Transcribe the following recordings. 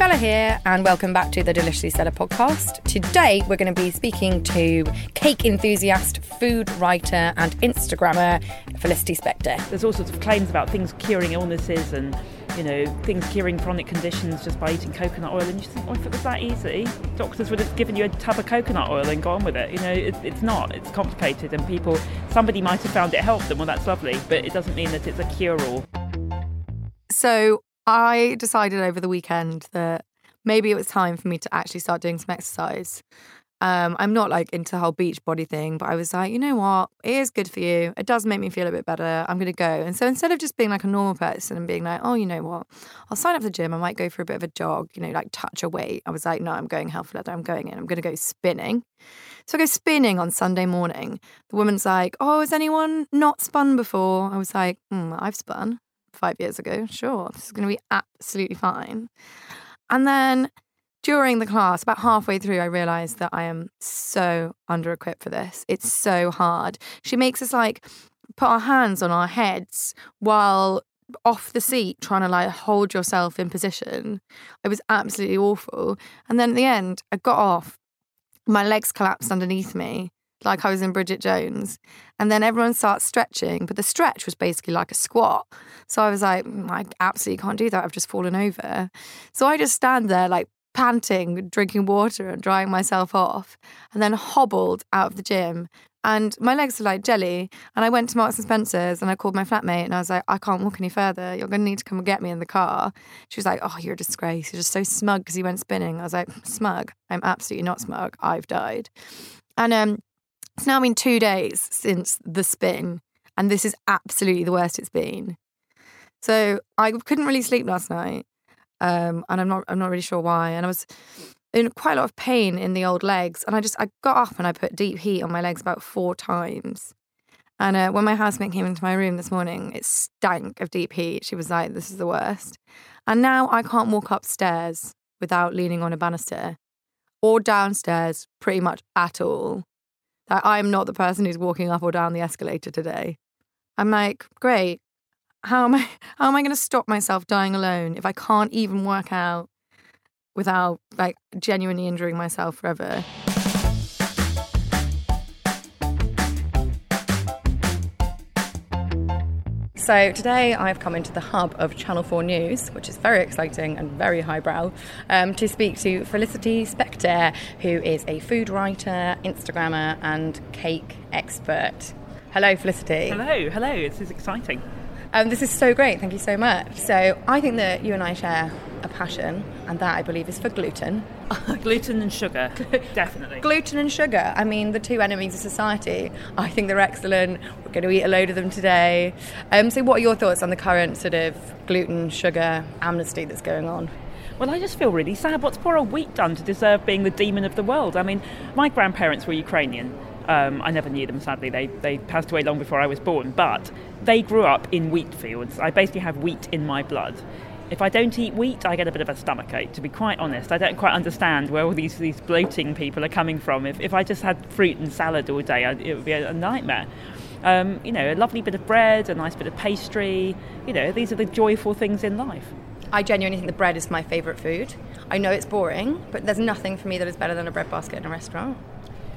Bella here, and welcome back to the Deliciously Stella podcast. Today, we're going to be speaking to cake enthusiast, food writer, and Instagrammer Felicity Spector. There's all sorts of claims about things curing illnesses and you know things curing chronic conditions just by eating coconut oil, and you think, oh, if it was that easy, doctors would have given you a tub of coconut oil and gone with it. You know, it, it's not. It's complicated, and people, somebody might have found it helped them. Well, that's lovely, but it doesn't mean that it's a cure-all. So, I decided over the weekend that maybe it was time for me to actually start doing some exercise. Um, I'm not like into the whole beach body thing, but I was like, you know what? It is good for you. It does make me feel a bit better. I'm going to go. And so instead of just being like a normal person and being like, oh, you know what? I'll sign up for the gym. I might go for a bit of a jog, you know, like touch a weight. I was like, no, I'm going health leather. I'm going in. I'm going to go spinning. So I go spinning on Sunday morning. The woman's like, oh, has anyone not spun before? I was like, hmm, I've spun five years ago. Sure, this is going to be absolutely fine. And then during the class, about halfway through, I realized that I am so under equipped for this. It's so hard. She makes us like put our hands on our heads while off the seat trying to like hold yourself in position. It was absolutely awful. And then at the end, I got off, my legs collapsed underneath me. Like I was in Bridget Jones. And then everyone starts stretching, but the stretch was basically like a squat. So I was like, "Mm, I absolutely can't do that. I've just fallen over. So I just stand there like panting, drinking water and drying myself off, and then hobbled out of the gym. And my legs were like jelly. And I went to Marks and Spencer's and I called my flatmate and I was like, I can't walk any further. You're going to need to come and get me in the car. She was like, Oh, you're a disgrace. You're just so smug because you went spinning. I was like, Smug? I'm absolutely not smug. I've died. And um, it's now been two days since the spin. And this is absolutely the worst it's been. So I couldn't really sleep last night. Um, and I'm not I'm not really sure why. And I was in quite a lot of pain in the old legs. And I just I got up and I put deep heat on my legs about four times. And uh, when my housemate came into my room this morning, it stank of deep heat. She was like, "This is the worst." And now I can't walk upstairs without leaning on a banister, or downstairs pretty much at all. I'm not the person who's walking up or down the escalator today. I'm like, great. How am I? How am I going to stop myself dying alone if I can't even work out without like genuinely injuring myself forever? So today I've come into the hub of Channel 4 News, which is very exciting and very highbrow, um, to speak to Felicity Spector, who is a food writer, Instagrammer, and cake expert. Hello, Felicity. Hello, hello. This is exciting. Um, this is so great. Thank you so much. So I think that you and I share a passion, and that I believe is for gluten. Gluten and sugar, definitely. Gluten and sugar. I mean, the two enemies of society. I think they're excellent. We're going to eat a load of them today. Um, so, what are your thoughts on the current sort of gluten sugar amnesty that's going on? Well, I just feel really sad. What's poor old wheat done to deserve being the demon of the world? I mean, my grandparents were Ukrainian. Um, I never knew them, sadly. They, they passed away long before I was born. But they grew up in wheat fields. I basically have wheat in my blood. If I don't eat wheat, I get a bit of a stomachache, to be quite honest. I don't quite understand where all these, these bloating people are coming from. If, if I just had fruit and salad all day, I'd, it would be a, a nightmare. Um, you know, a lovely bit of bread, a nice bit of pastry. You know, these are the joyful things in life. I genuinely think the bread is my favourite food. I know it's boring, but there's nothing for me that is better than a bread basket in a restaurant.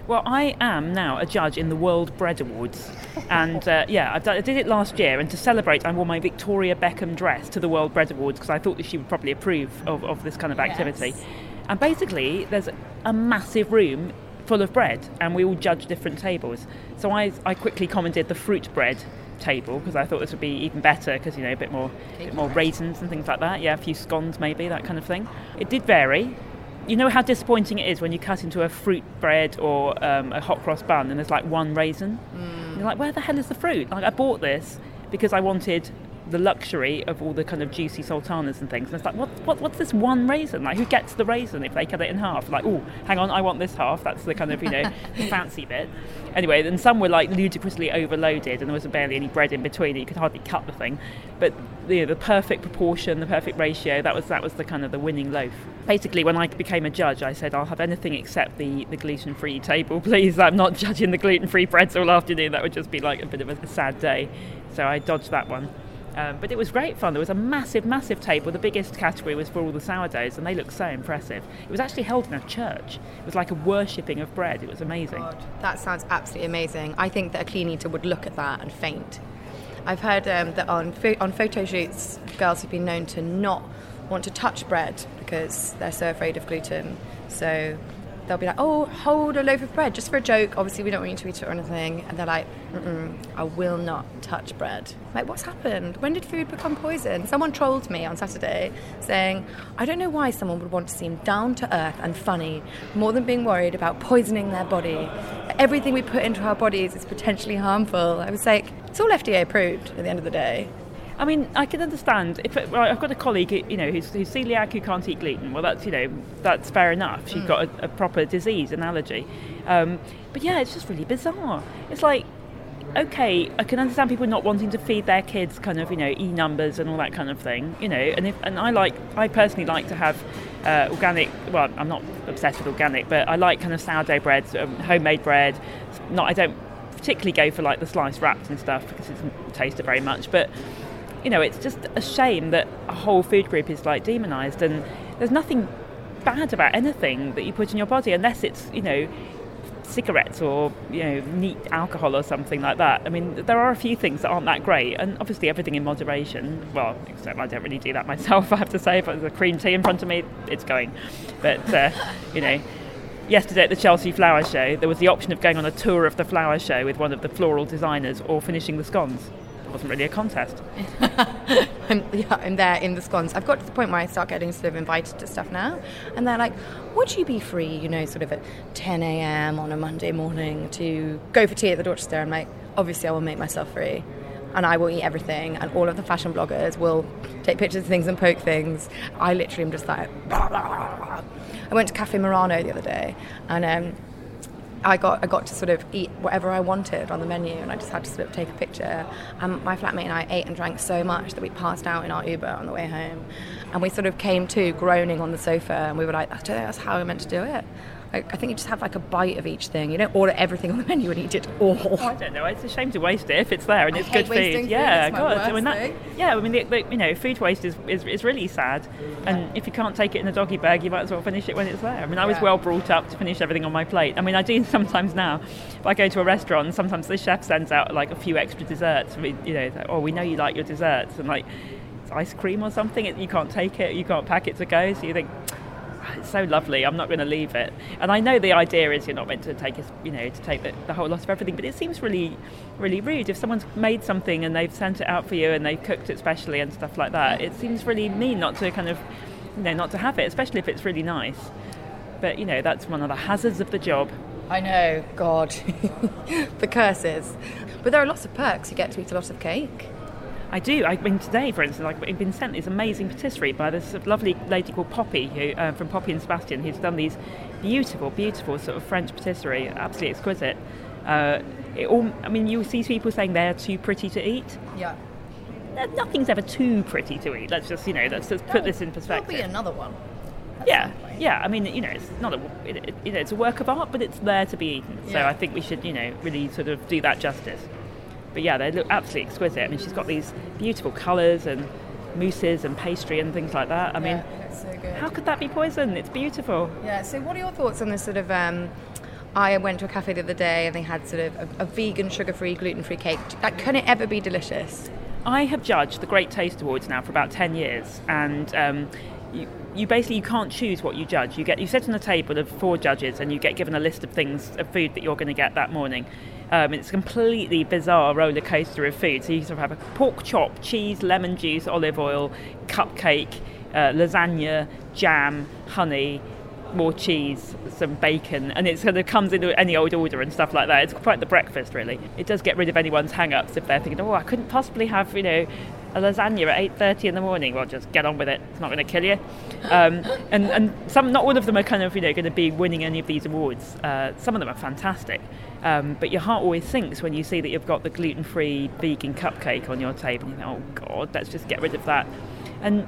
Well, I am now a judge in the World Bread Awards, and uh, yeah, I've done, I did it last year. And to celebrate, I wore my Victoria Beckham dress to the World Bread Awards because I thought that she would probably approve of, of this kind of activity. Yes. And basically, there's a massive room full of bread, and we all judge different tables. So I, I quickly commented the fruit bread table because I thought this would be even better because you know a bit more, bit more raisins and things like that. Yeah, a few scones maybe that kind of thing. It did vary. You know how disappointing it is when you cut into a fruit bread or um, a hot cross bun and there's like one raisin. And You're like, where the hell is the fruit? Like I bought this because I wanted the luxury of all the kind of juicy sultanas and things. And it's like, what, what, what's this one raisin? Like, who gets the raisin if they cut it in half? Like, oh, hang on, I want this half. That's the kind of, you know, the fancy bit. Anyway, then some were like ludicrously overloaded and there wasn't barely any bread in between. You could hardly cut the thing. But you know, the perfect proportion, the perfect ratio, that was, that was the kind of the winning loaf. Basically, when I became a judge, I said, I'll have anything except the, the gluten-free table, please. I'm not judging the gluten-free breads all afternoon. That would just be like a bit of a sad day. So I dodged that one. Um, but it was great fun. There was a massive, massive table. The biggest category was for all the sourdoughs, and they looked so impressive. It was actually held in a church. It was like a worshipping of bread. It was amazing. That sounds absolutely amazing. I think that a clean eater would look at that and faint. I've heard um, that on pho- on photo shoots, girls have been known to not want to touch bread because they're so afraid of gluten. So they'll be like, "Oh, hold a loaf of bread just for a joke. Obviously, we don't want you to eat it or anything." And they're like, "I will not touch bread." Like, what's happened? When did food become poison? Someone trolled me on Saturday saying, "I don't know why someone would want to seem down to earth and funny more than being worried about poisoning their body. Everything we put into our bodies is potentially harmful." I was like, "It's all FDA approved at the end of the day." I mean, I can understand if it, well, I've got a colleague, you know, who's, who's celiac who can't eat gluten. Well, that's you know, that's fair enough. She's got a, a proper disease, an allergy. Um, but yeah, it's just really bizarre. It's like, okay, I can understand people not wanting to feed their kids kind of you know e numbers and all that kind of thing, you know. And if and I like, I personally like to have uh, organic. Well, I'm not obsessed with organic, but I like kind of sourdough breads, um, homemade bread. Not, I don't particularly go for like the sliced wraps and stuff because it doesn't taste it very much, but you know, it's just a shame that a whole food group is like demonized and there's nothing bad about anything that you put in your body unless it's, you know, cigarettes or, you know, neat alcohol or something like that. I mean, there are a few things that aren't that great and obviously everything in moderation. Well, except I don't really do that myself, I have to say. If there's a cream tea in front of me, it's going. But, uh, you know, yesterday at the Chelsea Flower Show, there was the option of going on a tour of the flower show with one of the floral designers or finishing the scones. Wasn't really a contest. I'm, yeah, I'm there in the scones. I've got to the point where I start getting sort of invited to stuff now, and they're like, "Would you be free, you know, sort of at 10 a.m. on a Monday morning to go for tea at the Dorchester?" I'm like, "Obviously, I will make myself free." And I will eat everything, and all of the fashion bloggers will take pictures of things and poke things. I literally am just like. I went to Cafe Murano the other day, and um, I got I got to sort of eat whatever I wanted on the menu, and I just had to sort of take a picture. And my flatmate and I ate and drank so much that we passed out in our Uber on the way home, and we sort of came to groaning on the sofa, and we were like, that's how we meant to do it. I, I think you just have like a bite of each thing. You don't order everything on the menu and eat it all. Oh, I don't know. It's a shame to waste it if it's there and I it's good food. food. Yeah, my God. I mean, that, yeah, I mean, the, the, you know, food waste is, is, is really sad. And if you can't take it in a doggy bag, you might as well finish it when it's there. I mean, I was Yeah. well brought up to finish everything on my plate. I mean, I do sometimes now. If I go to a restaurant, and sometimes the chef sends out like a few extra desserts. You know, like, oh, we know you like your desserts, and like it's ice cream or something. it- You can't take it. You can't pack it to go. So you think. "Ah, It's so lovely. I'm not going to leave it. And I know the idea is you're not meant to take, you know, to take the, the whole lot of everything. But it seems really, really rude if someone's made something and they've sent it out for you and they've cooked it specially and stuff like that. It seems really mean not to kind of, you know, not to have it, especially if it's really nice. But you know, that's one of the hazards of the job. I know, God, the curses. But there are lots of perks. You get to eat a lot of cake. I do. I mean, today, for instance, I've been sent this amazing patisserie by this lovely lady called Poppy, who, uh, from Poppy and Sebastian, who's done these beautiful, beautiful sort of French patisserie, absolutely exquisite. Uh, it all, I mean, you see people saying they're too pretty to eat. Yeah. Nothing's ever too pretty to eat. Let's just, you know, let's just put this in perspective. There'll be another one. yeah, yeah. I mean, you know, it's not a, it, it- you know, it's a work of art, but it's there to be eaten. So Yeah. I think we should, you know, really sort of do that justice. But yeah, they look absolutely exquisite. I mean, she's got these beautiful colours and mousses and pastry and things like that. I mean, so good. how could that be poison? It's beautiful. Yeah. So, what are your thoughts on this sort of um, I went to a cafe the other day and they had sort of a, a vegan, sugar-free, gluten-free cake. Like, can it ever be delicious? I have judged the Great Taste Awards now for about ten years, and um, you, you basically you can't choose what you judge. You get you sit on a table of four judges, and you get given a list of things of food that you're going to get that morning. Um, it's a completely bizarre roller coaster of food. So you sort of have a pork chop, cheese, lemon juice, olive oil, cupcake, uh, lasagna, jam, honey, more cheese, some bacon, and it sort of comes into any old order and stuff like that. It's quite the breakfast, really. It does get rid of anyone's hang-ups if they're thinking, oh, I couldn't possibly have, you know, a lasagna at 8.30 in the morning. Well, just get on with it. It's not going to kill you. Um, and, and some, not all of them are kind of, you know, going to be winning any of these awards. Uh, some of them are fantastic. Um, but your heart always sinks when you see that you've got the gluten-free vegan cupcake on your table. You think, oh, God, let's just get rid of that. And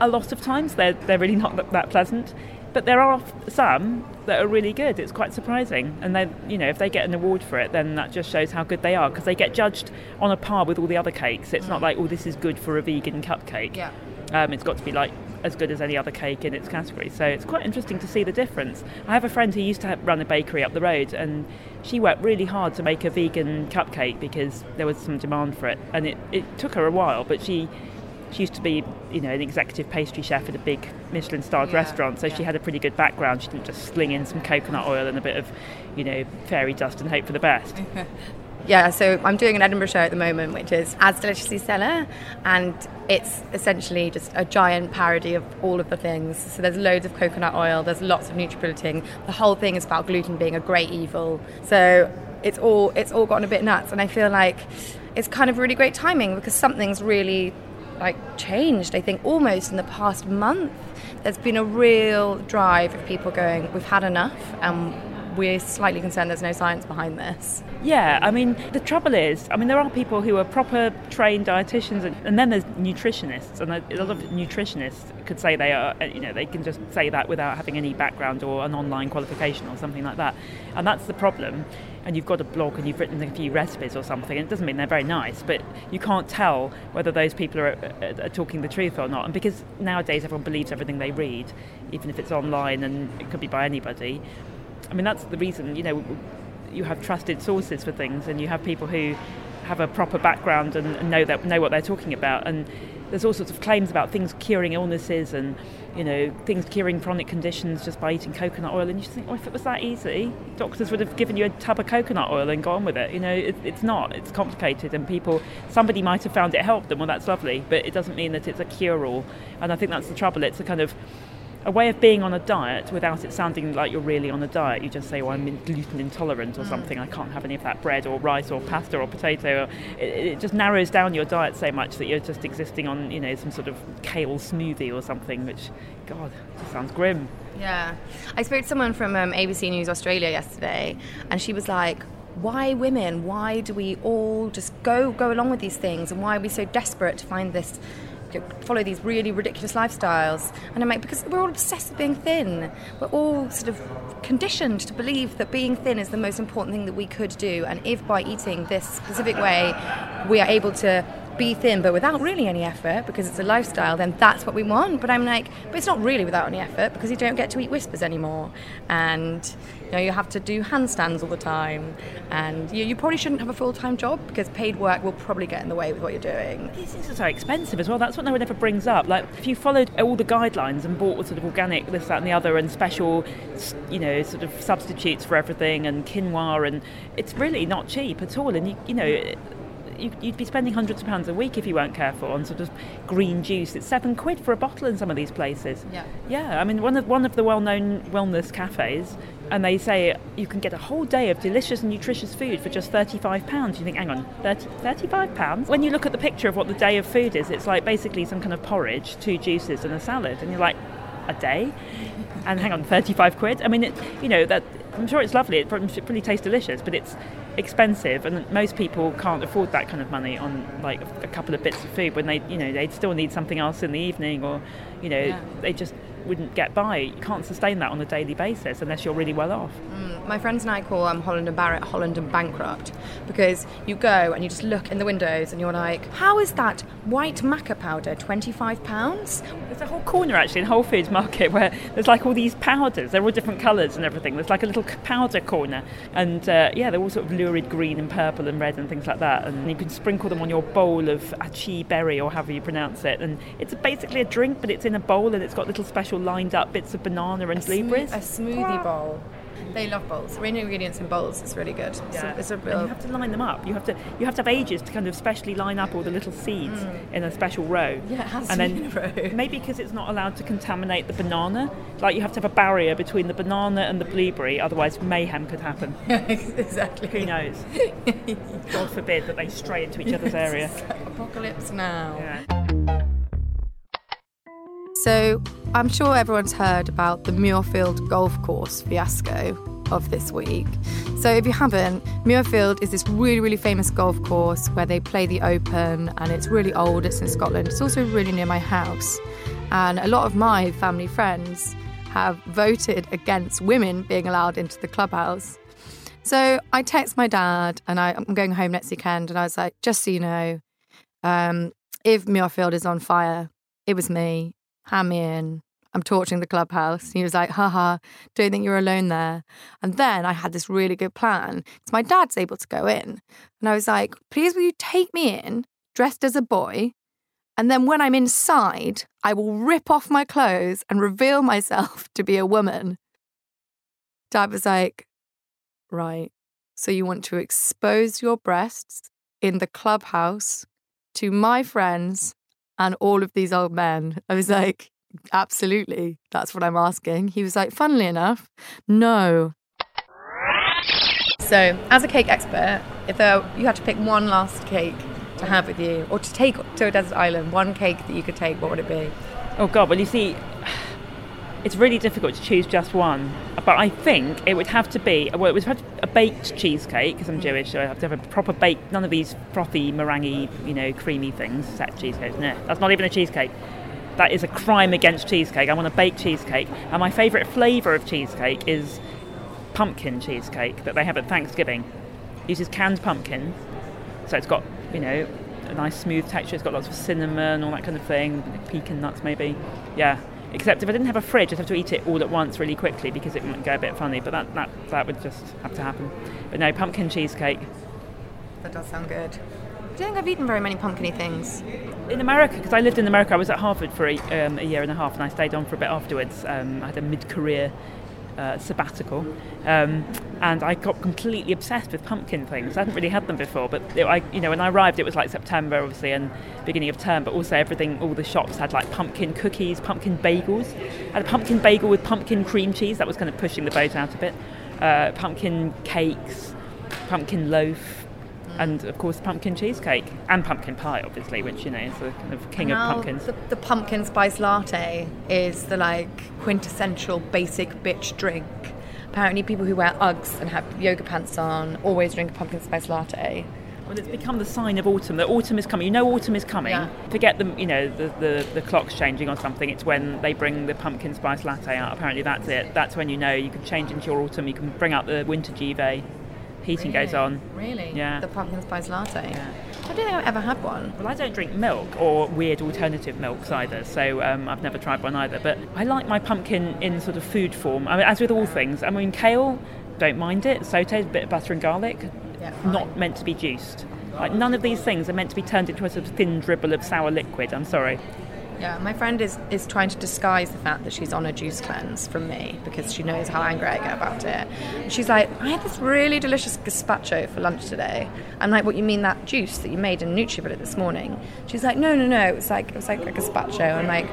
a lot of times they're, they're really not that, that pleasant. But there are some that are really good. It's quite surprising, and then you know if they get an award for it, then that just shows how good they are because they get judged on a par with all the other cakes. It's mm. not like oh this is good for a vegan cupcake. Yeah. Um, it's got to be like as good as any other cake in its category. So it's quite interesting to see the difference. I have a friend who used to run a bakery up the road, and she worked really hard to make a vegan cupcake because there was some demand for it, and it, it took her a while, but she she used to be, you know, an executive pastry chef at a big Michelin-starred yeah, restaurant, so yeah. she had a pretty good background. She didn't just sling in some coconut oil and a bit of, you know, fairy dust and hope for the best. yeah, so I'm doing an Edinburgh show at the moment, which is As Deliciously Stella, and it's essentially just a giant parody of all of the things. So there's loads of coconut oil, there's lots of nutribulleting. The whole thing is about gluten being a great evil. So it's all it's all gotten a bit nuts, and I feel like it's kind of really great timing because something's really like changed. I think almost in the past month, there's been a real drive of people going, "We've had enough," and we're slightly concerned there's no science behind this. Yeah, I mean, the trouble is, I mean, there are people who are proper trained dietitians, and, and then there's nutritionists, and a, a lot of nutritionists could say they are, you know, they can just say that without having any background or an online qualification or something like that, and that's the problem. And you've got a blog and you've written a few recipes or something, and it doesn't mean they're very nice, but you can't tell whether those people are, are, are talking the truth or not. And because nowadays everyone believes everything they read, even if it's online and it could be by anybody, I mean, that's the reason, you know, you have trusted sources for things and you have people who have a proper background and, know that know what they're talking about and there's all sorts of claims about things curing illnesses and you know things curing chronic conditions just by eating coconut oil. And you just think oh if it was that easy doctors would have given you a tub of coconut oil and gone with it. You know it, it's not. It's complicated and people somebody might have found it helped them. Well that's lovely. But it doesn't mean that it's a cure-all. And I think that's the trouble. It's a kind of a way of being on a diet without it sounding like you're really on a diet. You just say, "Well, I'm gluten intolerant or mm. something. I can't have any of that bread or rice or pasta or potato." It, it, just narrows down your diet so much that you're just existing on, you know, some sort of kale smoothie or something. Which, God, sounds grim. Yeah, I spoke to someone from um, ABC News Australia yesterday, and she was like, why women? Why do we all just go go along with these things? And why are we so desperate to find this follow these really ridiculous lifestyles. And I'm like, because we're all obsessed with being thin. We're all sort of conditioned to believe that being thin is the most important thing that we could do. And if by eating this specific way, we are able to be thin but without really any effort because it's a lifestyle, then that's what we want. But I'm like, but it's not really without any effort because you don't get to eat Wispas anymore. And know, you have to do handstands all the time. And you, you probably shouldn't have a full time job because paid work will probably get in the way with what you're doing. These things are so expensive as well. That's what no one ever brings up. Like, if you followed all the guidelines and bought sort of organic, this, that, and the other, and special, you know, sort of substitutes for everything and quinoa, and it's really not cheap at all. And, you, you know, you'd be spending hundreds of pounds a week if you weren't careful on sort of green juice. It's seven quid for a bottle in some of these places. Yeah. Yeah. I mean, one of one of the well-known wellness cafes, and they say you can get a whole day of delicious and nutritious food for just thirty-five pounds. You think, hang on, 30, 35 pounds? When you look at the picture of what the day of food is, it's like basically some kind of porridge, two juices, and a salad, and you're like, a day? And hang on, 35 quid? I mean, it, you know, that I'm sure it's lovely. It probably tastes delicious, but it's expensive, and most people can't afford that kind of money on like a couple of bits of food when they, you know, they still need something else in the evening, or you know, yeah. they just wouldn't get by. You can't sustain that on a daily basis unless you're really well off. Mm, my friends and I call um, Holland and Barrett Holland and bankrupt because you go and you just look in the windows and you're like, how is that white maca powder twenty five pounds? There's a whole corner actually in Whole Foods Market where there's like all these powders. They're all different colours and everything. There's like a little powder corner, and uh, yeah, they're all sort of lurid green and purple and red and things like that. And you can sprinkle them on your bowl of achi berry or however you pronounce it. And it's basically a drink, but it's in a bowl and it's got little special lined up bits of banana and a blueberries. a smoothie bowl. They love bowls. Real ingredients in bowls is really good. It's, Yeah. a, it's a And real. you have to line them up. You have to you have to have ages to kind of specially line up all the little seeds in a special row. Mm. Yeah, it has and to then be in a row. maybe because it's not allowed to contaminate the banana, like you have to have a barrier between the banana and the blueberry, otherwise mayhem could happen. exactly. Who knows? God forbid that they stray into each other's area. Apocalypse now. Yeah. So, I'm sure everyone's heard about the Muirfield golf course fiasco of this week. So, if you haven't, Muirfield is this really, really famous golf course where they play the Open and it's really old, it's in Scotland. It's also really near my house. And a lot of my family friends have voted against women being allowed into the clubhouse. So, I text my dad and I, I'm going home next weekend and I was like, just so you know, um, if Muirfield is on fire, it was me. Hand me in. I'm torching the clubhouse. He was like, haha, don't think you're alone there. And then I had this really good plan because my dad's able to go in. And I was like, please will you take me in dressed as a boy? And then when I'm inside, I will rip off my clothes and reveal myself to be a woman. Dad was like, right. So you want to expose your breasts in the clubhouse to my friends and all of these old men. I was like, absolutely. That's what I'm asking. He was like, funnily enough, no. So, as a cake expert, if there, you had to pick one last cake to have with you or to take to a desert island, one cake that you could take, what would it be? Oh God, well you see, it's really difficult to choose just one. But I think it would have to be well, it would have a baked cheesecake because I'm mm. Jewish, so I have to have a proper baked. None of these frothy, meringue, you know, creamy things. Set cheesecake, no, that's not even a cheesecake. That is a crime against cheesecake. I want a baked cheesecake, and my favourite flavour of cheesecake is pumpkin cheesecake that they have at Thanksgiving. It uses canned pumpkin, so it's got you know a nice smooth texture. It's got lots of cinnamon, all that kind of thing, pecan nuts maybe. Yeah. Except if I didn't have a fridge, I'd have to eat it all at once really quickly because it might go a bit funny. But that that, that would just have to happen. But no, pumpkin cheesecake. That does sound good. I don't think I've eaten very many pumpkiny things. In America, because I lived in America, I was at Harvard for a, um, a year and a half, and I stayed on for a bit afterwards. Um, I had a mid-career uh, sabbatical, um, and I got completely obsessed with pumpkin things. I hadn't really had them before, but it, I, you know, when I arrived, it was like September, obviously, and beginning of term. But also, everything, all the shops had like pumpkin cookies, pumpkin bagels. I had a pumpkin bagel with pumpkin cream cheese. That was kind of pushing the boat out a bit. Uh, pumpkin cakes, pumpkin loaf. And of course, pumpkin cheesecake and pumpkin pie, obviously, which you know is the kind of king of pumpkins. The, the pumpkin spice latte is the like quintessential basic bitch drink. Apparently, people who wear Uggs and have yoga pants on always drink a pumpkin spice latte. Well, it's become the sign of autumn. That autumn is coming. You know, autumn is coming. Yeah. Forget the, you know, the, the the clock's changing or something. It's when they bring the pumpkin spice latte out. Apparently, that's it. That's when you know you can change into your autumn. You can bring out the winter Jive. Heating goes on. Really? Yeah. The pumpkin spice latte. Yeah. I don't think I've ever had one. Well, I don't drink milk or weird alternative milks either, so um, I've never tried one either. But I like my pumpkin in sort of food form. I mean, as with all things, I mean, kale, don't mind it. Sauteed, a bit of butter and garlic, Yeah, not meant to be juiced. Like none of these things are meant to be turned into a sort of thin dribble of sour liquid. I'm sorry. Yeah, my friend is, is trying to disguise the fact that she's on a juice cleanse from me because she knows how angry I get about it. She's like, I had this really delicious gazpacho for lunch today. I'm like, what you mean that juice that you made in NutriBullet this morning? She's like, no, no, no. It was like it was like a gazpacho. I'm like,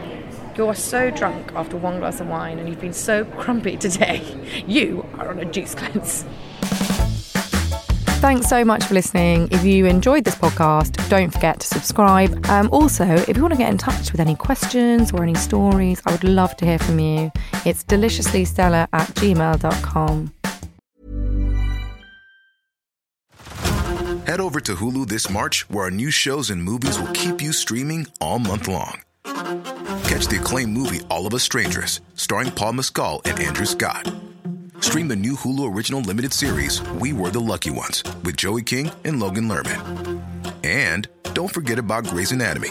you're so drunk after one glass of wine and you've been so crumpy today. You are on a juice cleanse. Thanks so much for listening. If you enjoyed this podcast, don't forget to subscribe. Um, also, if you want to get in touch with any questions or any stories, I would love to hear from you. It's deliciouslystella at gmail.com. Head over to Hulu this March, where our new shows and movies will keep you streaming all month long. Catch the acclaimed movie All of Us Strangers, starring Paul Mescal and Andrew Scott. Stream the new Hulu original limited series We Were the Lucky Ones with Joey King and Logan Lerman. And don't forget about Grey's Anatomy.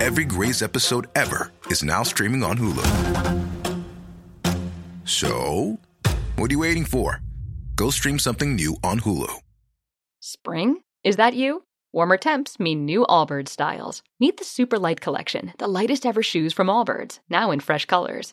Every Grey's episode ever is now streaming on Hulu. So, what are you waiting for? Go stream something new on Hulu. Spring? Is that you? Warmer temps mean new Allbirds styles. Meet the Super Light Collection, the lightest ever shoes from Allbirds, now in fresh colors.